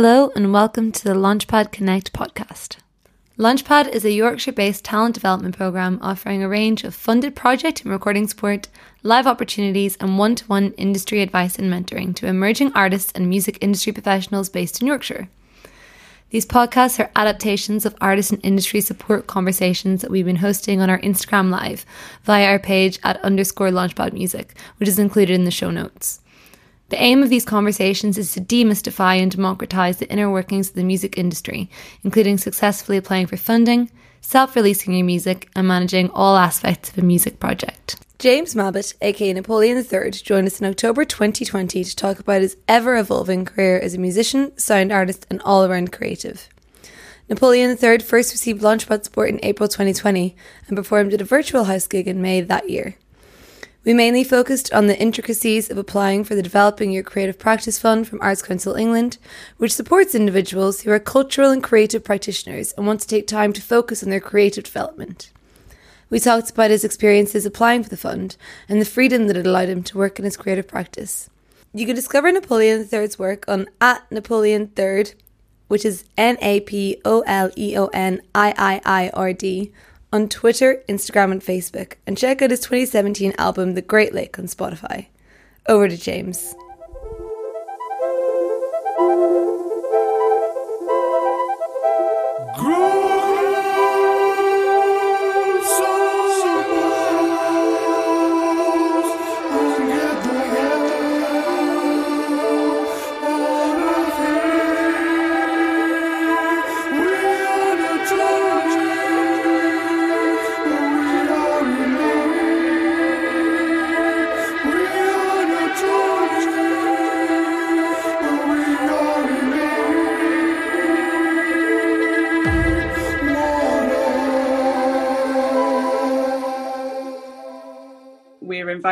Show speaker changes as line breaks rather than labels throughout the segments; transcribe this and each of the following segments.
Hello, and welcome to the Launchpad Connect podcast. Launchpad is a Yorkshire based talent development programme offering a range of funded project and recording support, live opportunities, and one to one industry advice and mentoring to emerging artists and music industry professionals based in Yorkshire. These podcasts are adaptations of artist and industry support conversations that we've been hosting on our Instagram Live via our page at underscore launchpad music, which is included in the show notes. The aim of these conversations is to demystify and democratise the inner workings of the music industry, including successfully applying for funding, self releasing your music, and managing all aspects of a music project. James Mabbutt, aka Napoleon III, joined us in October 2020 to talk about his ever evolving career as a musician, sound artist, and all around creative. Napoleon III first received Launchpad support in April 2020 and performed at a virtual house gig in May that year. We mainly focused on the intricacies of applying for the Developing Your Creative Practice Fund from Arts Council England, which supports individuals who are cultural and creative practitioners and want to take time to focus on their creative development. We talked about his experiences applying for the fund and the freedom that it allowed him to work in his creative practice. You can discover Napoleon III's work on at Napoleon III, which is N A P O L E O N I I I R D, on Twitter, Instagram, and Facebook, and check out his 2017 album, The Great Lake, on Spotify. Over to James.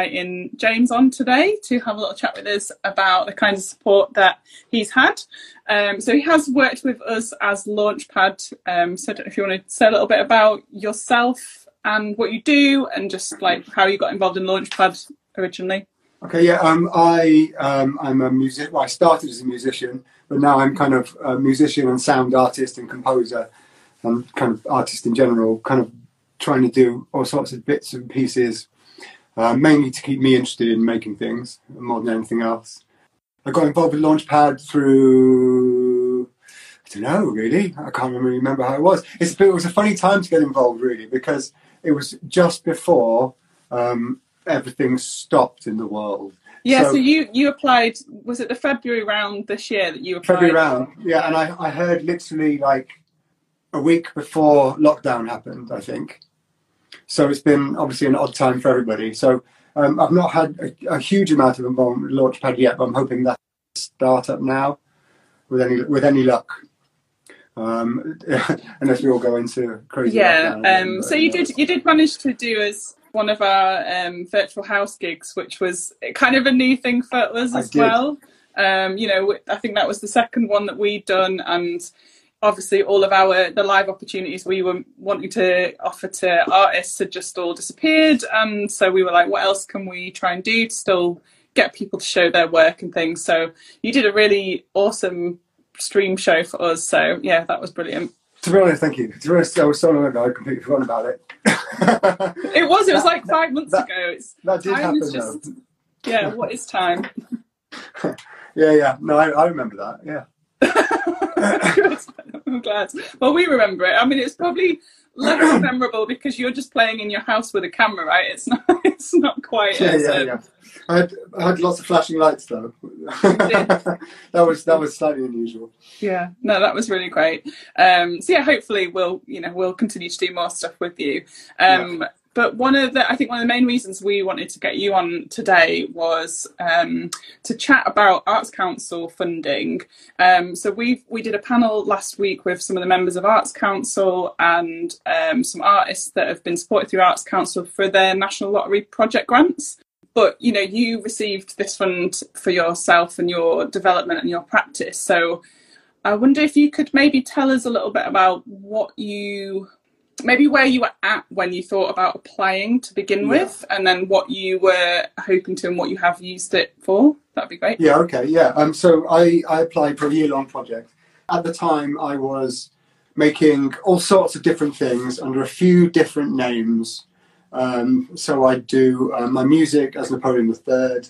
Inviting James on today to have a little chat with us about the kinds of support that he's had. Um, so he has worked with us as Launchpad. Um, so if you want to say a little bit about yourself and what you do, and just like how you got involved in Launchpad originally.
Okay, yeah, um, I um, I'm a music. Well, I started as a musician, but now I'm kind of a musician and sound artist and composer, and kind of artist in general. Kind of trying to do all sorts of bits and pieces uh, mainly to keep me interested in making things more than anything else. I got involved with Launchpad through, I don't know really, I can't really remember how it was. It's, it was a funny time to get involved really because it was just before um, everything stopped in the world.
Yeah, so, so, you you applied. Was it the February round this year that you applied?
February round, yeah. And I, I heard literally like a week before lockdown happened. I think, so it's been obviously an odd time for everybody. So um, I've not had a, a, huge amount of involvement with Launchpad yet, but I'm hoping that start up now with any with any luck. Um, unless we all go into crazy.
Yeah. Um, so you did you did manage to do as one of our um, virtual house gigs, which was kind of a new thing for us as well. Um, you know, I think that was the second one that we'd done, and obviously all of our the live opportunities we were wanting to offer to artists had just all disappeared. And so we were like what else can we try and do to still get people to show their work and things? So you did a really awesome stream show for us. So yeah that was brilliant.
To be honest thank you. To be honest i was so long ago i completely forgot about it.
It was it was like five months
that,
ago. It's
that did happen just, though.
yeah what is time?
Yeah yeah. No I, I remember that. Yeah
I'm glad. Well, we remember it. I mean, it's probably less memorable because you're just playing in your house with a camera, right? It's not. It's not quite.
Yeah, yeah, um, yeah. I had, I had lots of flashing lights though. that was that was slightly unusual.
Yeah, no, that was really great. Um, so yeah, hopefully we'll you know we'll continue to do more stuff with you. Um, yeah. But one of the, I think one of the main reasons we wanted to get you on today was um, to chat about Arts Council funding. Um, so we we did a panel last week with some of the members of Arts Council and um, some artists that have been supported through Arts Council for their National Lottery project grants. But you know, you received this fund for yourself and your development and your practice. So I wonder if you could maybe tell us a little bit about what you maybe where you were at when you thought about applying to begin yeah. with, and then what you were hoping to and what you have used it for. That'd be great.
Yeah. Okay. Yeah. Um. So I I applied for a year long project. At the time, I was making all sorts of different things under a few different names. Um, so I do uh, my music as Napoleon III,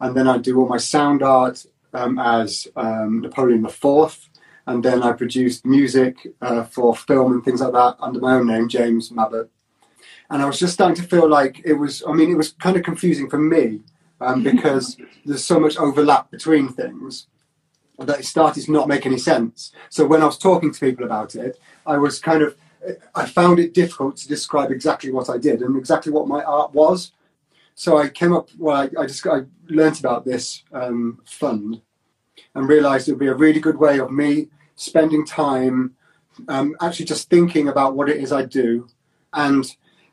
and then I do all my sound art um, as um, Napoleon IV, and then I produced music uh, for film and things like that under my own name, James Mabbutt. And I was just starting to feel like it was. I mean, it was kind of confusing for me um, because there's so much overlap between things that it started to not make any sense. So when I was talking to people about it, I was kind of, I found it difficult to describe exactly what I did and exactly what my art was. So I came up, well, I, I just I learned about this um, fund and realized it would be a really good way of me spending time um, actually just thinking about what it is I do and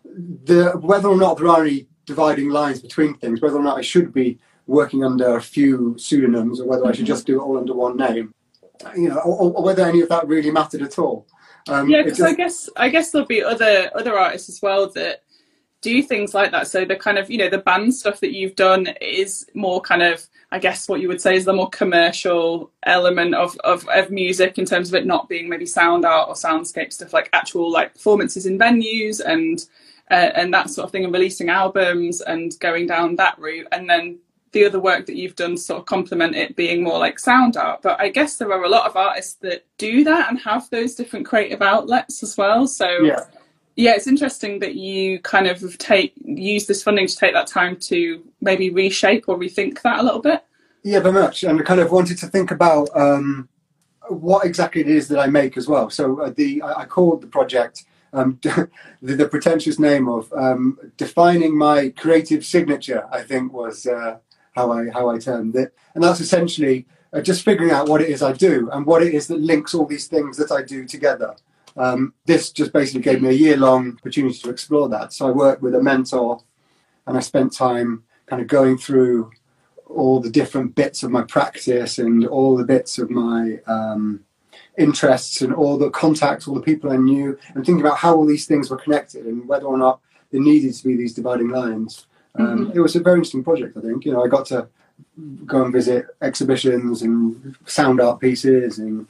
the, whether or not there are any dividing lines between things, whether or not I should be working under a few pseudonyms or whether I should just do it all under one name, you know, or, or whether any of that really mattered at all.
Um, yeah, because. I guess I guess there'll be other other artists as well that do things like that. So the kind of you know the band stuff that you've done is more kind of I guess what you would say is the more commercial element of, of, of music in terms of it not being maybe sound art or soundscape stuff like actual like performances in venues and uh, and that sort of thing and releasing albums and going down that route and then the other work that you've done sort of complement it being more like sound art. But I guess there are a lot of artists that do that and have those different creative outlets as well. So
yeah,
yeah it's interesting that you kind of take use this funding to take that time to maybe reshape or rethink that a little bit.
Yeah, very much. And I kind of wanted to think about um, what exactly it is that I make as well. So uh, the I, I called the project um, the, the, pretentious name of um, defining my creative signature. I think was uh, how I how I termed it, and that's essentially uh, just figuring out what it is I do and what it is that links all these things that I do together. Um, this just basically gave me a year long opportunity to explore that. So I worked with a mentor, and I spent time kind of going through all the different bits of my practice and all the bits of my um, interests and all the contacts, all the people I knew, and thinking about how all these things were connected and whether or not there needed to be these dividing lines. Um, mm-hmm. It was a very interesting project, I think. You know, I got to go and visit exhibitions and sound art pieces and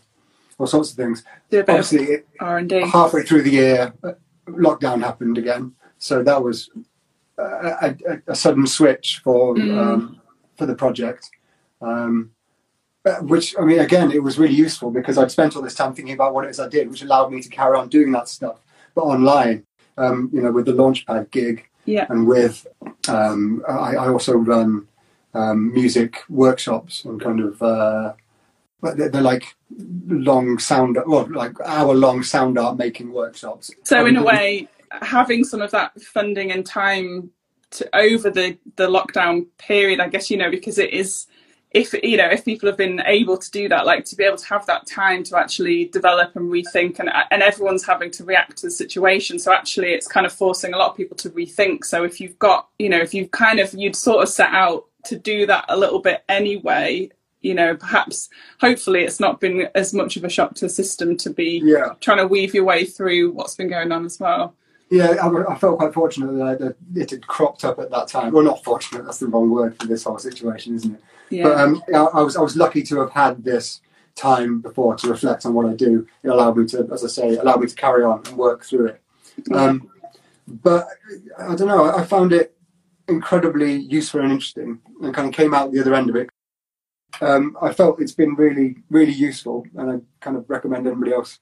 all sorts of things.
Obviously, R&D.
halfway through the year, lockdown happened again, so that was a, a, a sudden switch for mm. um, for the project. Um, which I mean, again, it was really useful because I'd spent all this time thinking about what it is I did, which allowed me to carry on doing that stuff, but online. Um, you know, with the Launchpad gig,
yeah.
And with, um, I, I, also run um, music workshops and kind of, uh, they're, they're, like long sound, well, like hour long sound art making workshops.
So in a um, way, having some of that funding and time to over the the lockdown period, I guess you know because it is if you know if people have been able to do that like to be able to have that time to actually develop and rethink and and everyone's having to react to the situation so actually it's kind of forcing a lot of people to rethink so if you've got you know if you've kind of you'd sort of set out to do that a little bit anyway you know perhaps hopefully it's not been as much of a shock to the system to be
yeah.
trying to weave your way through what's been going on as well
yeah, I, I, felt quite fortunate that, I, that, it had cropped up at that time. Well, not fortunate, that's the wrong word for this whole situation, isn't it?
Yeah.
But um, I, was, I was lucky to have had this time before to reflect on what I do. It allowed me to, as I say, allowed me to carry on and work through it. Um, but I don't know, I found it incredibly useful and interesting and kind of came out the other end of it. Um, I felt it's been really, really useful and I kind of recommend anybody else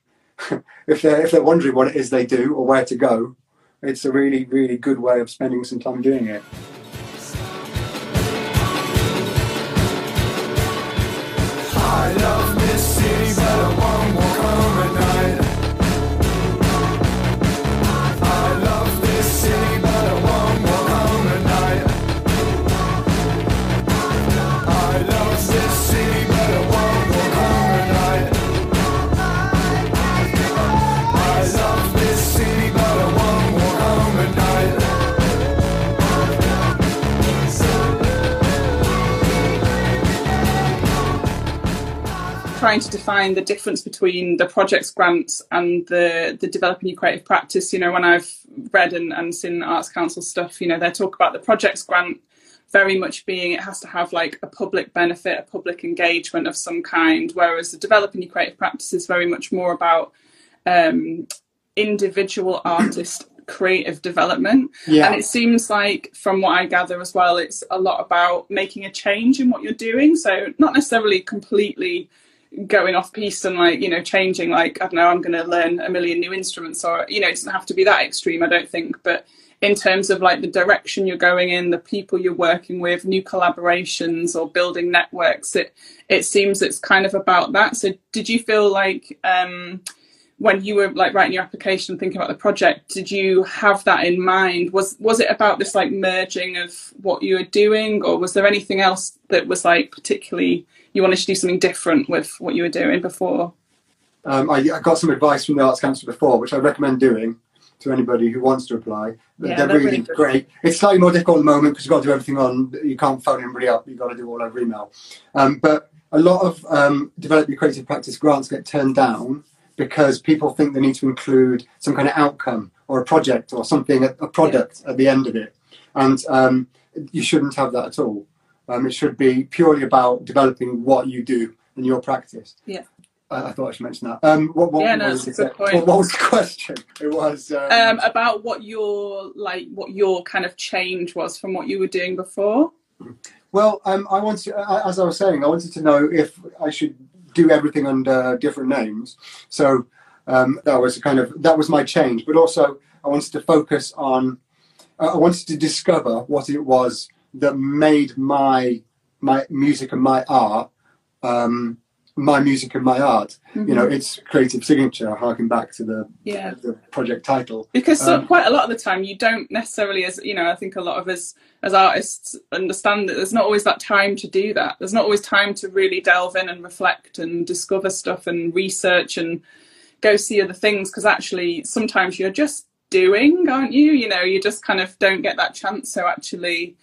if they're if they're wondering what it is they do or where to go, it's a really, really good way of spending some time doing it. I love this city, but I home
trying to define the difference between the projects grants and the the developing your creative practice. You know, when I've read and, and seen Arts Council stuff, you know, they talk about the projects grant very much being it has to have like a public benefit, a public engagement of some kind, whereas the developing your creative practice is very much more about um, individual artist creative development. Yeah. And it seems like, from what I gather as well, it's a lot about making a change in what you're doing. So, not necessarily completely going off piece and like, you know, changing, like, I don't know, I'm going to learn a million new instruments, or, you know, it doesn't have to be that extreme, I don't think. But in terms of like the direction you're going in, the people you're working with, new collaborations or building networks, it it seems it's kind of about that. So did you feel like um when you were like writing your application thinking about the project did you have that in mind was was it about this like merging of what you were doing or was there anything else that was like particularly you wanted to do something different with what you were doing before
um, I, I, got some advice from the arts council before which i recommend doing to anybody who wants to apply yeah, they're, they're really, really great it's slightly more difficult at the moment because you've got to do everything on you can't phone anybody up you've got to do all over email um, but a lot of um, develop your creative practice grants get turned down because people think they need to include some kind of outcome or a project or something, a, product yeah. at the end of it. And um, you shouldn't have that at all. Um, it should be purely about developing what you do in your practice.
Yeah.
Uh, I thought I should mention that. Um, what, what,
yeah, no,
was
what,
what, was the question? It was um,
um, about what your like what your kind of change was from what you were doing before.
Well, um, I wanted, as I was saying, I wanted to know if I should do everything under different names. So um, that was kind of that was my change. But also, I wanted to focus on. Uh, I wanted to discover what it was that made my my music and my art um, my music and my art. Mm-hmm. You know, mm-hmm. its creative signature, harking back to the
yeah.
the project title.
Because um, quite a lot of the time, you don't necessarily, as you know, I think a lot of us as artists understand that there's not always that time to do that. There's not always time to really delve in and reflect and discover stuff and research and go see other things because actually sometimes you're just doing, aren't you? You know, you just kind of don't get that chance. So actually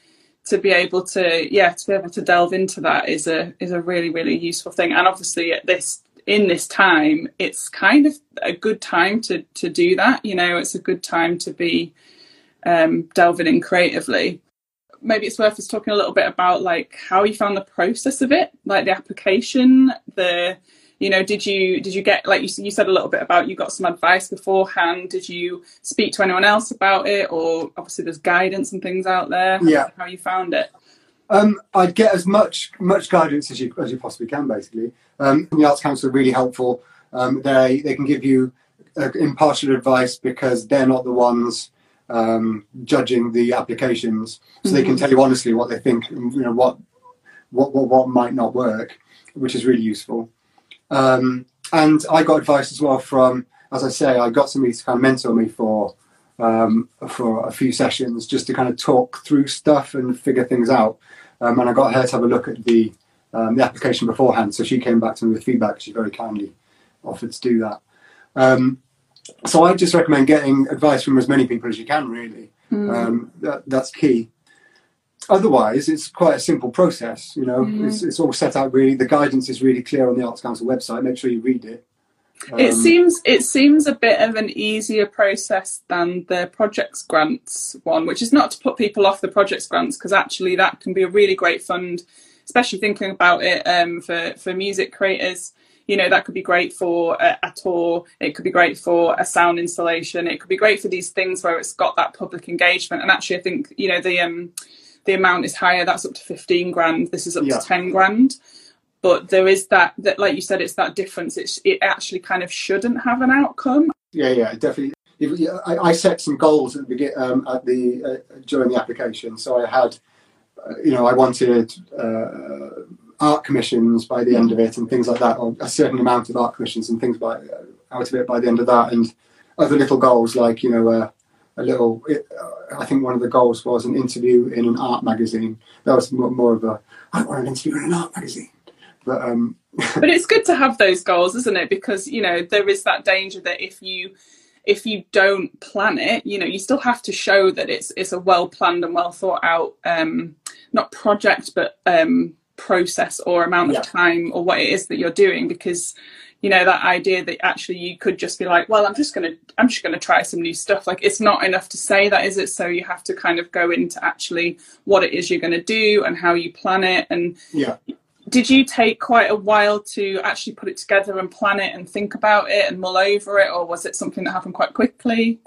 to be able to yeah to be able to delve into that is a is a really really useful thing. And obviously at this in this time it's kind of a good time to to do that you know it's a good time to be um, delving in creatively. Maybe it's worth us talking a little bit about like how you found the process of it like the application the you know did you did you get like you, you said a little bit about you got some advice beforehand did you speak to anyone else about it or obviously there's guidance and things out there
yeah
how you found it
um, I'd get as much much guidance as you as you possibly can. Basically, um, the Arts Council are really helpful. Um, they they can give you uh, impartial advice because they're not the ones um, judging the applications, so mm-hmm. they can mm-hmm. tell you honestly what they think. You know what what what, what might not work, which is really useful. Um, and I got advice as well from, as I say, I got somebody to kind of mentor me for um, for a few sessions just to kind of talk through stuff and figure things out. Um, and I got her to have a look at the um, the application beforehand. So she came back to me with feedback. She very kindly offered to do that. Um, so I just recommend getting advice from as many people as you can. Really, mm. that, that's key. Otherwise, it's quite a simple process. You know, mm-hmm. it's, it's all set out really. The guidance is really clear on the Arts Council website. Make sure you read it.
Um, it seems it seems a bit of an easier process than the projects grants one, which is not to put people off the projects grants because actually that can be a really great fund, especially thinking about it um, for for music creators. You know that could be great for a, a, tour. It could be great for a sound installation. It could be great for these things where it's got that public engagement. And actually, I think you know the um, the amount is higher. That's up to 15 grand. This is up yeah. to 10 grand. But there is that, that, like you said, it's that difference. It's, it actually kind of shouldn't have an outcome.
Yeah, yeah, definitely. I, I set some goals at the um, at the uh, during the application. So I had, uh, you know, I wanted uh, art commissions by the end of it and things like that, or a certain amount of art commissions and things by uh, out of it by the end of that, and other little goals like you know uh, a little. It, uh, I think one of the goals was an interview in an art magazine. That was more, more of a I want an interview in an art magazine. But um,
but it's good to have those goals, isn't it? Because you know there is that danger that if you if you don't plan it, you know, you still have to show that it's it's a well planned and well thought out um, not project but um, process or amount
Yeah.
of time or what it is that you're doing because you know that idea that actually you could just be like well i'm just going to i'm just going to try some new stuff like it's not enough to say that is it so you have to kind of go into actually what it is you're going to do and how you plan it and
Yeah.
did you take quite a while to actually put it together and plan it and think about it and mull over it or was it something that happened quite quickly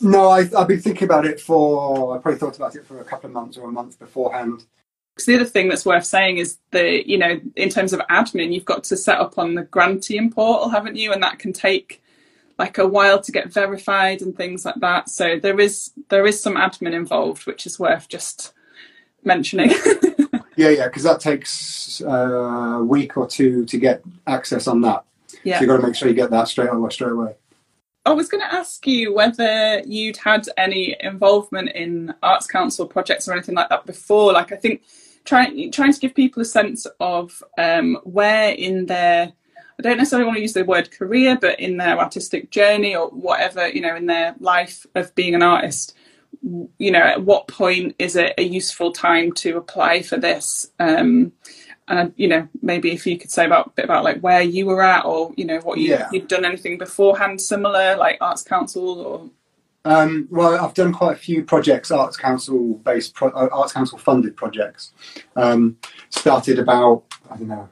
No, I, I've been thinking about it for. I probably thought about it for a couple of months or a month beforehand.
Because the other thing that's worth saying is that, you know, in terms of admin, you've got to set up on the Grantium portal, haven't you? And that can take like a while to get verified and things like that. So there is there is some admin involved, which is worth just mentioning.
Yeah, yeah, because that takes uh, a week or two to get access on that.
yeah.
So you've got to make sure you get that straight away. Straight away.
I was going to ask you whether you'd had any involvement in Arts Council projects or anything like that before. Like, I think trying trying to give people a sense of um, where in their I don't necessarily want to use the word career, but in their artistic journey or whatever you know in their life of being an artist, you know, at what point is it a useful time to apply for this? Um, and you know, maybe if you could say about a bit about like where you were at, or you know, what you
Yeah.
you'd done anything beforehand similar, like Arts Council, or
Um, well, I've done quite a few projects, Arts Council based, pro- uh, Arts Council funded projects. Um, started about I don't know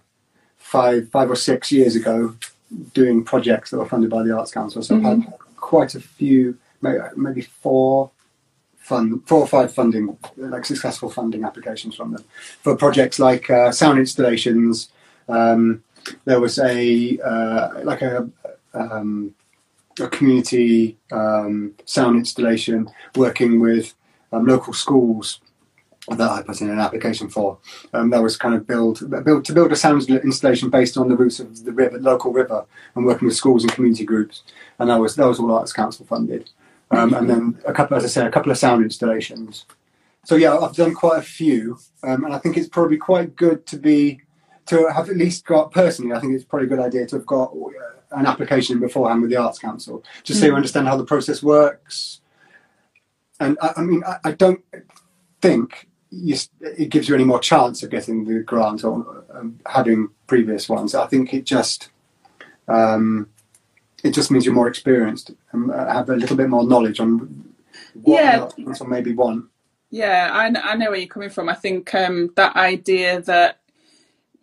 five five or six years ago, doing projects that were funded by the Arts Council. So I've had quite a few, maybe, maybe four fund, four or five funding, like successful funding applications from them for projects like uh, sound installations. Um, there was a uh, like a um, a community um, sound installation working with um, local schools that I put in an application for. Um, that was kind of build, build to build a sound installation based on the roots of the river, local river, and working with schools and community groups. And that was that was all Arts Council funded. Um, and then a couple, as I say, a couple of sound installations. So yeah, I've done quite a few, um, and I think it's probably quite good to be to have at least got personally. I think it's probably a good idea to have got uh, an application beforehand with the Arts Council, just so you understand how the process works. And I, I mean, I, I don't think you, it gives you any more chance of getting the grant or um, having previous ones. I think it just um, it just means you're more experienced and uh, have a little bit more knowledge on what
Yeah.
Council maybe one.
Yeah, I, I know where you're coming from. I think um, that idea that,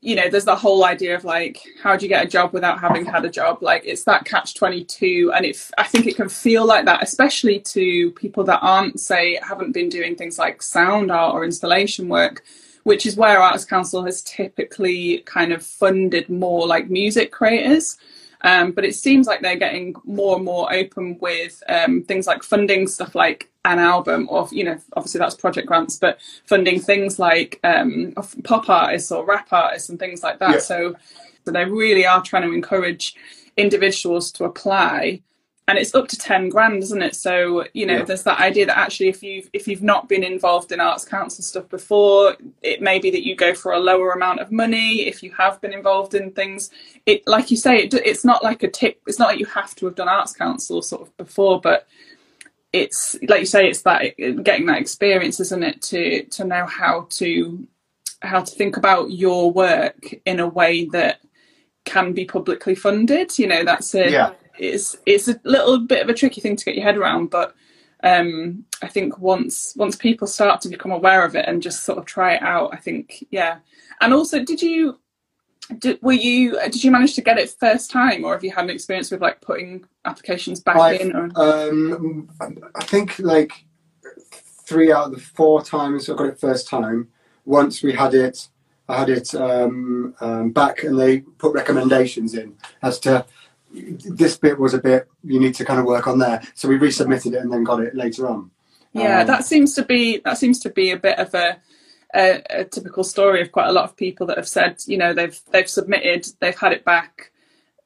you know, there's the whole idea of like, how do you get a job without having had a job? Like, it's that catch 22. And if i think it can feel like that, especially to people that aren't, say, haven't been doing things like sound art or installation work, which is where Arts Council has typically kind of funded more like music creators. Um, but it seems like they're getting more and more open with um, things like funding stuff like an album, or you know, obviously that's project grants, but funding things like um, pop artists or rap artists and things like that.
Yeah.
So, so they really are trying to encourage individuals to apply. And it's up to ten grand, isn't it? So you know,
Yeah.
there's that idea that actually, if you've if you've not been involved in arts council stuff before, it may be that you go for a lower amount of money. If you have been involved in things, it like you say, it, it's not like a tip. It's not like you have to have done arts council sort of before, but it's like you say, it's that getting that experience, isn't it, to to know how to how to think about your work in a way that can be publicly funded. You know, that's a
Yeah.
it's it's a little bit of a tricky thing to get your head around, but um, I think once once people start to become aware of it and just sort of try it out, I think yeah. And also, did you did, were you did you manage to get it first time, or have you had an experience with like putting applications back
I've-
in? Or
Um, I think like three out of the four times I got it first time. Once we had it, I had it um, um, back, and they put recommendations in as to this bit was a bit you need to kind of work on there. So we resubmitted it and then got it later on.
Yeah,
Um,
that seems to be that seems to be a bit of a, a a typical story of quite a lot of people that have said, you know, they've they've submitted, they've had it back,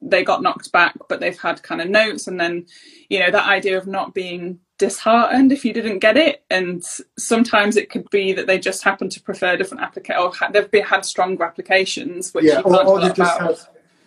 they got knocked back, but they've had kind of notes, and then, you know, that idea of not being disheartened if you didn't get it, and sometimes it could be that they just happen to prefer different applica or ha- they've been, had stronger applications, which
yeah,
you
or, or
do
they've just had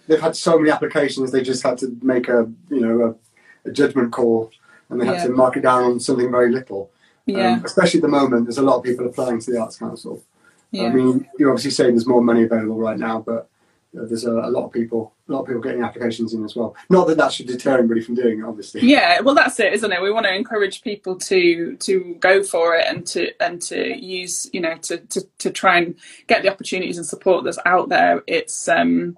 they've had so many applications they just had to make a you know a, a judgment call and they had
Yeah.
to mark it down on something very little.
Yeah,
Um, especially at the moment, there's a lot of people applying to the Arts Council.
Yeah.
I mean, you're obviously saying there's more money available right now, but uh, there's a, a lot of people, a lot of people getting applications in as well. Not that that should deter anybody from doing it, obviously.
Yeah, well, that's it, isn't it? We want to encourage people to to go for it and to and to use, you know, to to, to try and get the opportunities and support that's out there. It's um,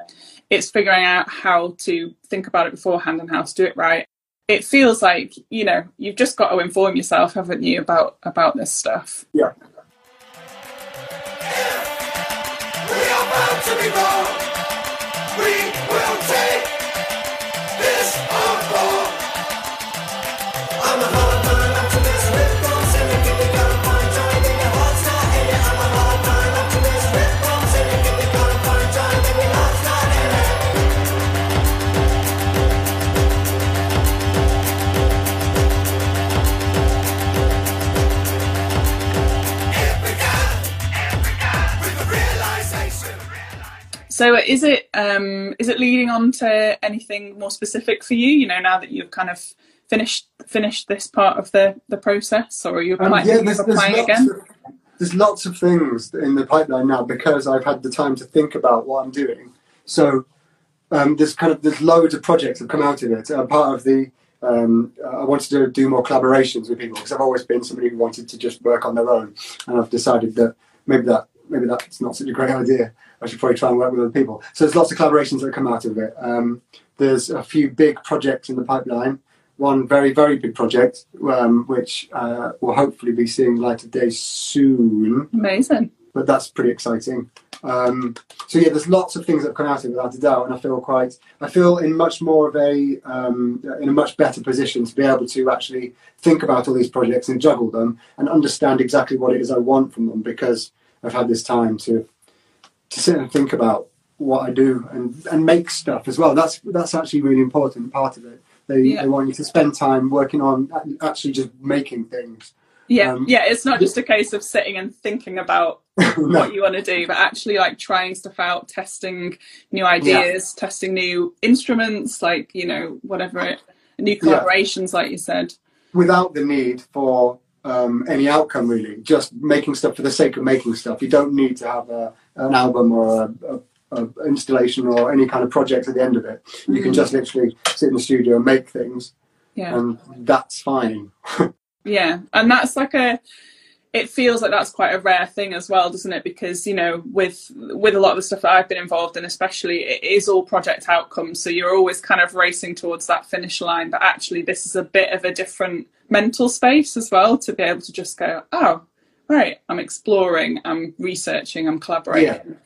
it's figuring out how to think about it beforehand and how to do it right. It feels like you know you've just got to inform yourself, haven't you, about about this stuff?
Yeah.
We are bound to be wrong. We will take
So is it um, is it leading on to anything more specific for you? You know, now that you've kind of finished finished this part of the the process, or are you
Um,
applying,
yeah, there's, there's,
applying again?
of, there's lots of things in the pipeline now because I've had the time to think about what I'm doing. So um, there's kind of there's loads of projects that have come out of it. Uh, part of the um, I wanted to do more collaborations with people because I've always been somebody who wanted to just work on their own, and I've decided that maybe that maybe that's not such a great idea. I should probably try and work with other people. So there's lots of collaborations that come out of it. Um, there's a few big projects in the pipeline. One very very big project, um, which uh, will hopefully be seeing light of day soon
Amazing.
but that's pretty exciting. Um, so yeah, there's lots of things that have come out of it without a doubt, and I feel quite, I feel in much more of a, um, in a much better position to be able to actually think about all these projects and juggle them and understand exactly what it is I want from them because I've had this time to to sit and think about what I do and and make stuff as well. That's that's actually really important part of it. They
Yeah.
they want you to spend time working on actually just making things.
Yeah,
Um,
yeah. It's not just a case of sitting and thinking about
No.
what you want to do, but actually like trying stuff out, testing new ideas, testing new instruments, like you know whatever it, new collaborations, like you said.
without the need for um, any outcome really. Just making stuff for the sake of making stuff. You don't need to have a, an album or a, a, installation or any kind of project at the end of it. You can just literally sit in the studio and make things.
Yeah.
and that's fine.
Yeah, and that's like a. It feels like that's quite a rare thing as well, doesn't it? Because you know, with with a lot of the stuff that I've been involved in, especially, it is all project outcomes. So you're always kind of racing towards that finish line. But actually, this is a bit of a different mental space as well to be able to just go, oh, right, I'm exploring, I'm researching, I'm collaborating.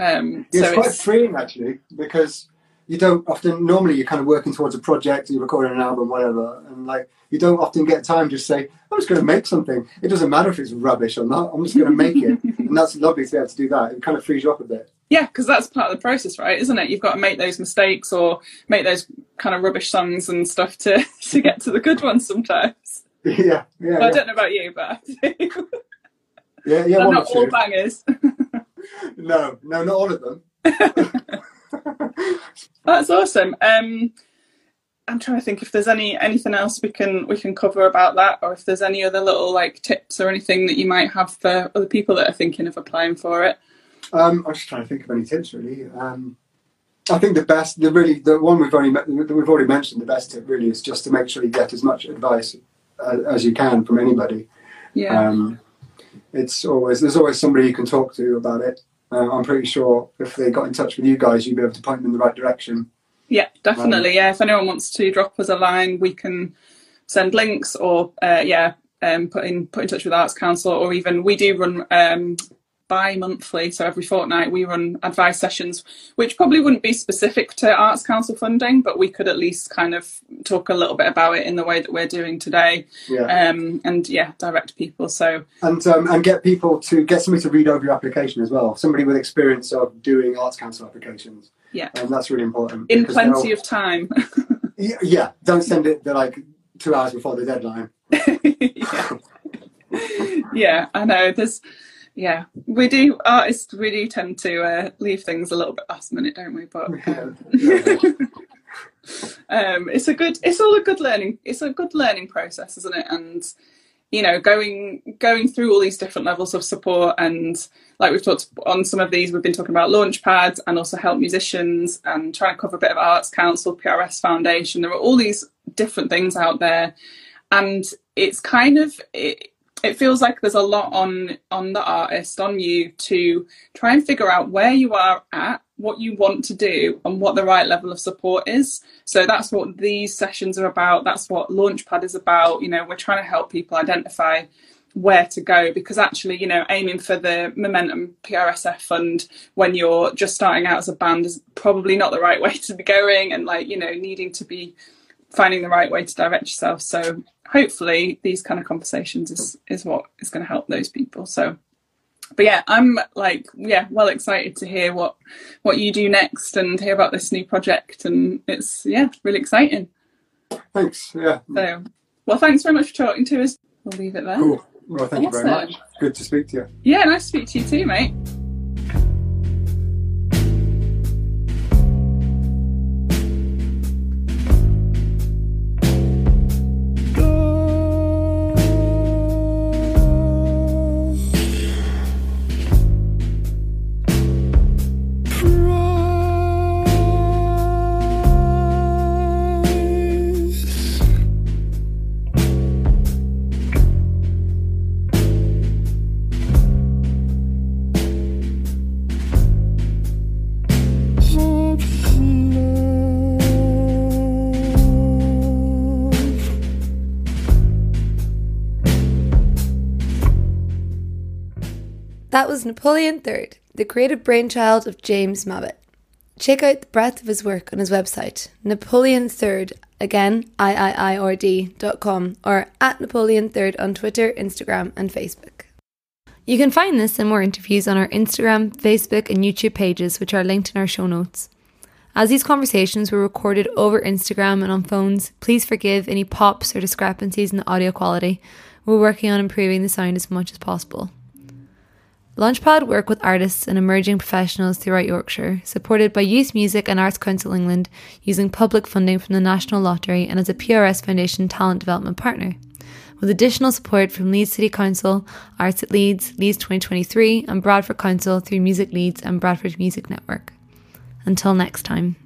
Um,
Yeah,
so
it's quite
it's
freeing actually because you don't often normally you're kind of working towards a project you're recording an album whatever and like you don't often get time to say i'm just going to make something it doesn't matter if it's rubbish or not i'm just going to make it and that's lovely to be able to do that it kind of frees you up a bit
Yeah, because that's part of the process, right? Isn't it? You've got to make those mistakes or make those kind of rubbish songs and stuff to to get to the good ones sometimes.
yeah yeah
Well, I don't know about you, but
yeah, yeah
not all bangers.
no no not all of them
That's awesome. Um, I'm trying to think if there's any anything else we can we can cover about that, or if there's any other little like tips or anything that you might have for other people that are thinking of applying for it.
um, i'm just trying to think of any tips really um, I think the best, the really, the one we've already we've already mentioned, the best tip really is just to make sure you get as much advice uh, as you can from anybody.
Yeah,
Um, it's always there's always somebody you can talk to about it. Uh, I'm pretty sure if they got in touch with you guys, you'd be able to point them in the right direction.
yeah, definitely. Yeah, if anyone wants to drop us a line, we can send links or uh, yeah, um, put in put in touch with Arts Council, or even we do run um, bi-monthly, so every fortnight we run advice sessions, which probably wouldn't be specific to Arts Council funding, but we could at least kind of talk a little bit about it in the way that we're doing today,
Yeah,
um, and yeah, direct people. So
and um, and get people to get somebody to read over your application as well. Somebody with experience of doing arts council applications.
Yeah.
and that's really important.
in plenty
they'll-
of time.
yeah, yeah, don't send it like two hours before the deadline.
yeah. yeah, I know. There's, yeah, we do. Artists we do tend to uh, leave things a little bit last minute, don't we? But um, um, it's a good. It's all a good learning. It's a good learning process, isn't it? And you know, going going through all these different levels of support and like we've talked on some of these, we've been talking about Launchpad and also help musicians and trying to cover a bit of Arts Council, PRS Foundation. There are all these different things out there, and it's kind of it, it feels like there's a lot on on the artist on you to try and figure out where you are at what you want to do and what the right level of support is. So that's what these sessions are about. That's what launchpad is about. You know we're trying to help people identify where to go because actually you know aiming for the momentum prsf fund when you're just starting out as a band is probably not the right way to be going and like you know needing to be finding the right way to direct yourself. So hopefully these kind of conversations is is what is going to help those people so but yeah i'm like yeah well excited to hear what what you do next and hear about this new project and it's yeah really exciting
Thanks. Yeah.
so well thanks very much for talking to us we'll leave it there
Cool. Well, thank you very much. Good to speak to you.
yeah nice to speak to you too mate
Napoleon III, the creative brainchild of James Mabbutt. Check out the breadth of his work on his website, Napoleon III, again, I-I-I-R-D dot com, or at Napoleon III on Twitter, Instagram, and Facebook. You can find this and more interviews on our Instagram, Facebook, and YouTube pages, which are linked in our show notes. As these conversations were recorded over Instagram and on phones, please forgive any pops or discrepancies in the audio quality. We're working on improving the sound as much as possible. Launchpad work with artists and emerging professionals throughout Yorkshire, supported by Youth Music and Arts Council England, using public funding from the National Lottery and as a PRS Foundation talent development partner. With additional support from Leeds City Council, Arts at Leeds, Leeds 2023, and Bradford Council through Music Leeds and Bradford Music Network. Until next time.